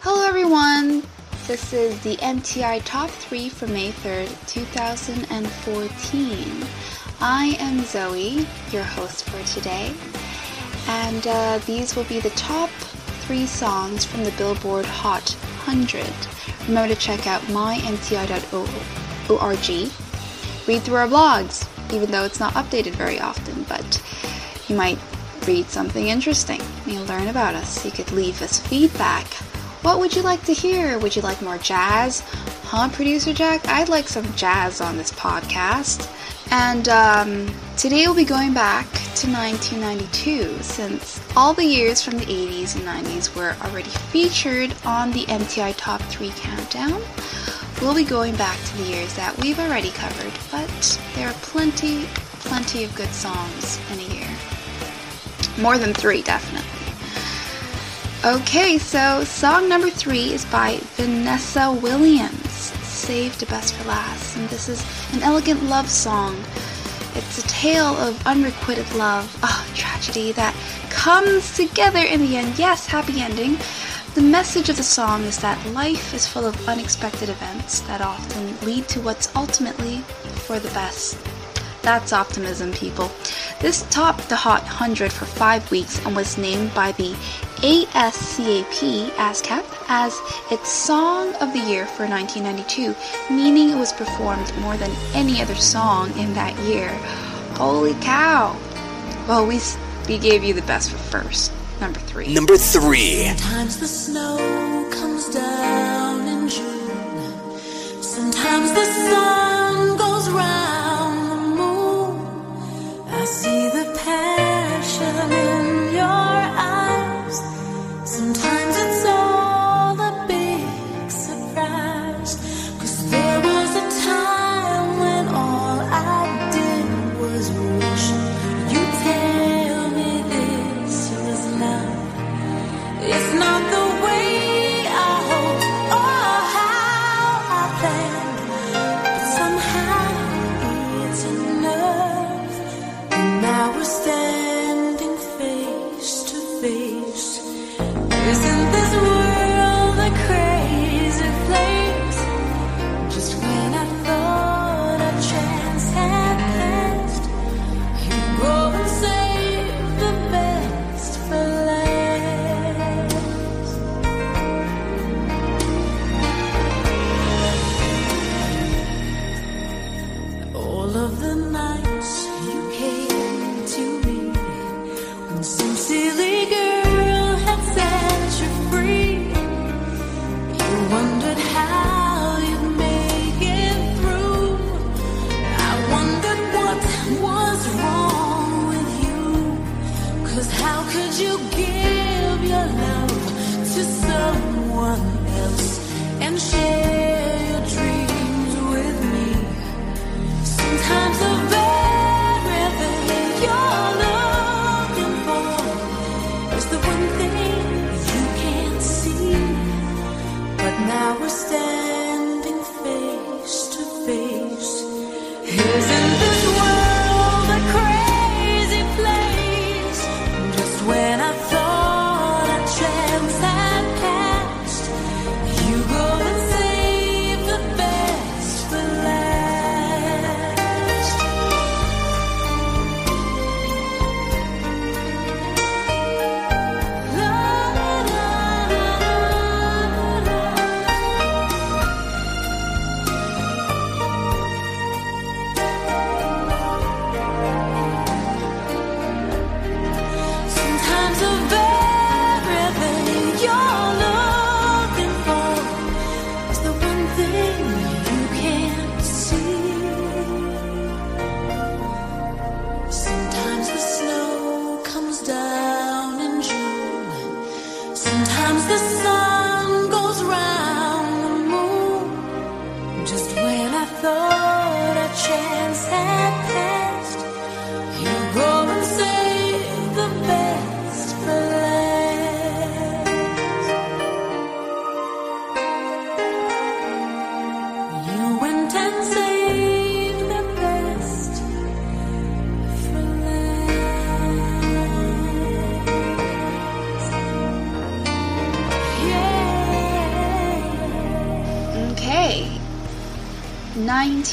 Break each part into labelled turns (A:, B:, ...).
A: Hello, everyone. This is the MTI Top 3 for May 3rd, 2014. I am Zoe, your host for today, and uh, these will be the top three songs from the Billboard Hot 100. Remember to check out mymti.org. Read through our blogs, even though it's not updated very often, but you might read something interesting. You'll learn about us. You could leave us feedback what would you like to hear? Would you like more jazz? Huh, producer Jack? I'd like some jazz on this podcast. And um, today we'll be going back to 1992 since all the years from the 80s and 90s were already featured on the MTI Top 3 Countdown. We'll be going back to the years that we've already covered, but there are plenty, plenty of good songs in a year. More than three, definitely. Okay, so song number three is by Vanessa Williams, Save the Best for Last, and this is an elegant love song. It's a tale of unrequited love, oh, tragedy that comes together in the end. Yes, happy ending. The message of the song is that life is full of unexpected events that often lead to what's ultimately for the best. That's optimism, people. This topped the Hot 100 for five weeks and was named by the ASCAP ASCAP as its Song of the Year for 1992, meaning it was performed more than any other song in that year. Holy cow! Well, we we gave you the best for first. Number three.
B: Number three.
C: Sometimes the snow comes down in June. Sometimes the sun goes round some silly girl had set you free. You wondered how it through. I wondered what was wrong with you. 'Cause how could you give your love to someone else and share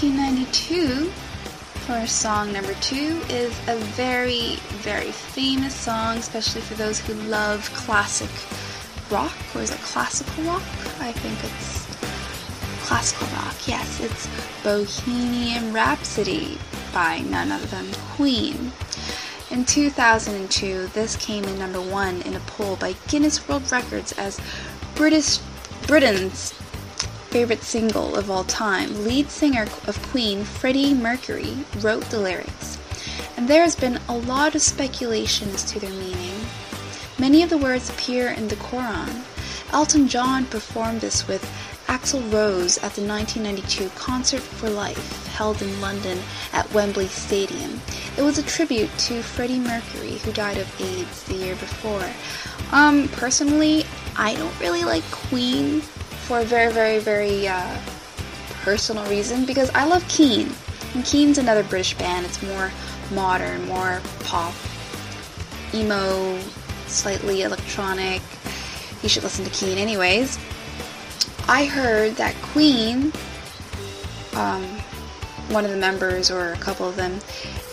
A: 1992 for song number two is a very, very famous song, especially for those who love classic rock, or is it classical rock? I think it's classical rock. Yes, it's Bohemian Rhapsody by none other than Queen. In 2002, this came in number one in a poll by Guinness World Records as British Britain's favorite single of all time, lead singer of Queen, Freddie Mercury, wrote the lyrics. And there has been a lot of speculation as to their meaning. Many of the words appear in the Quran. Elton John performed this with Axl Rose at the 1992 Concert for Life held in London at Wembley Stadium. It was a tribute to Freddie Mercury, who died of AIDS the year before. Um, personally, I don't really like Queen for a very, very, very uh, personal reason because I love Keane. And Keane's another British band. It's more modern, more pop, emo, slightly electronic. You should listen to Keane, anyways. I heard that Queen, um, one of the members or a couple of them,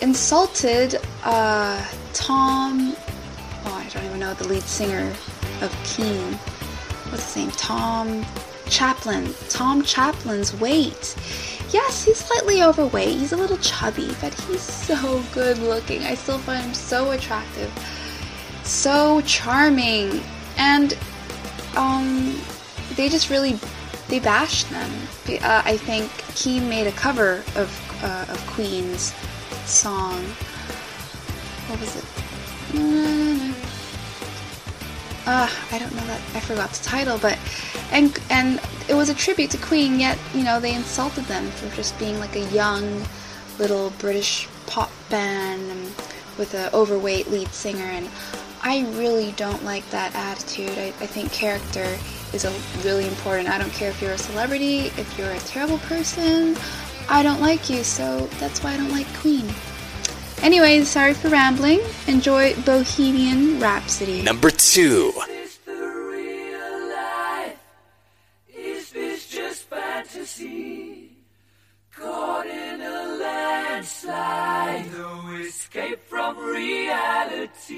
A: insulted uh, Tom. Oh, I don't even know the lead singer of Keane. What's his name? Tom Chaplin, Tom Chaplin's weight. Yes, he's slightly overweight. He's a little chubby, but he's so good looking. I still find him so attractive, so charming, and um, they just really they bashed them. Uh, I think he made a cover of uh, of Queen's song. What was it? Uh, I don't know that I forgot the title, but and and it was a tribute to Queen. Yet you know they insulted them for just being like a young little British pop band with an overweight lead singer, and I really don't like that attitude. I, I think character is a, really important. I don't care if you're a celebrity, if you're a terrible person. I don't like you, so that's why I don't like Queen. Anyways, sorry for rambling. Enjoy Bohemian Rhapsody.
D: Number two.
E: Is the real life? Is this just fantasy? Caught in a landslide, no escape from reality.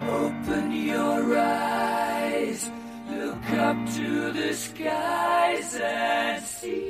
E: Open your eyes, look up to the skies and see.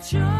E: life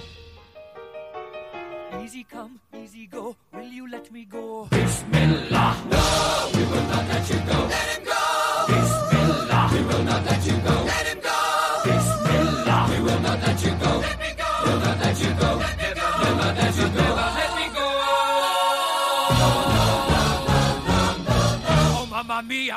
E: Easy come, easy go. Will you let me go? Bismillah. No, we will not let you go. Let him go.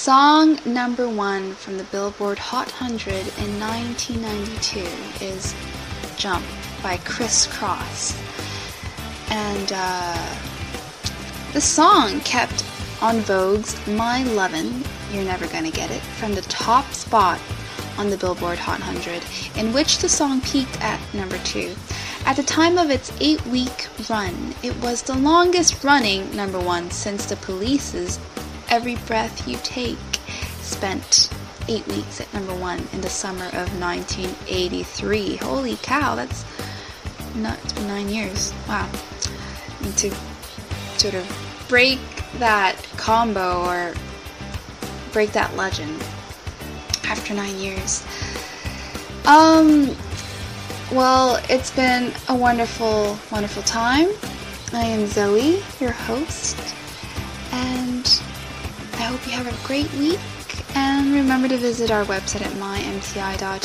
A: Song number one from the Billboard Hot 100 in 1992 is Jump by Kris Kross. And uh, the song kept En Vogue's My Lovin', You're Never Gonna Get It, from the top spot on the Billboard Hot 100, in which the song peaked at number two. At the time of its eight week run, it was the longest running number one since the police's every breath you take, spent eight weeks at number one in the summer of 1983. Holy cow, that's not it's been nine years. Wow. And to sort of break that combo or break that legend after nine years. Um, well, it's been a wonderful, wonderful time. I am Zoe, your host hope you have a great week and remember to visit our website at mymti.org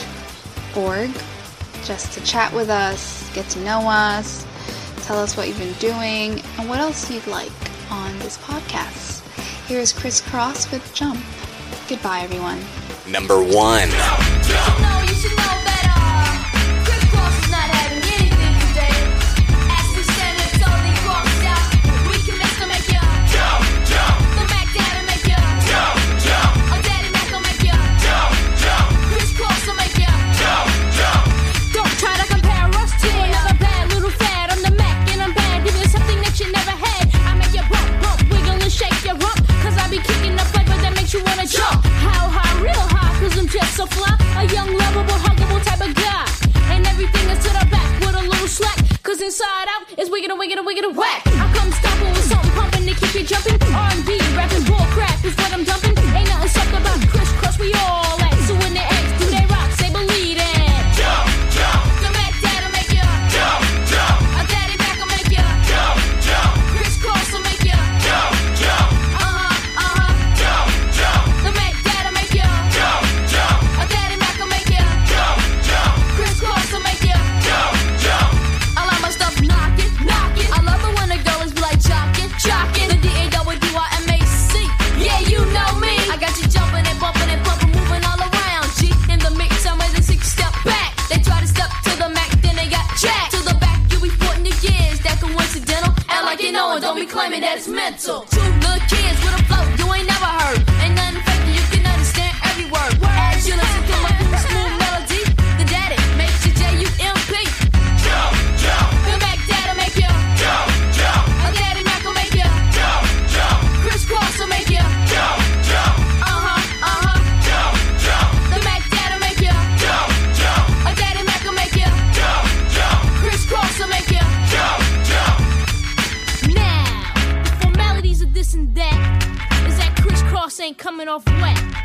A: just to chat with us, get to know us, tell us what you've been doing, and what else you'd like on this podcast. Here's Kris Kross with Jump. Goodbye, everyone.
D: Number one.
F: Jump, jump. yourself wet.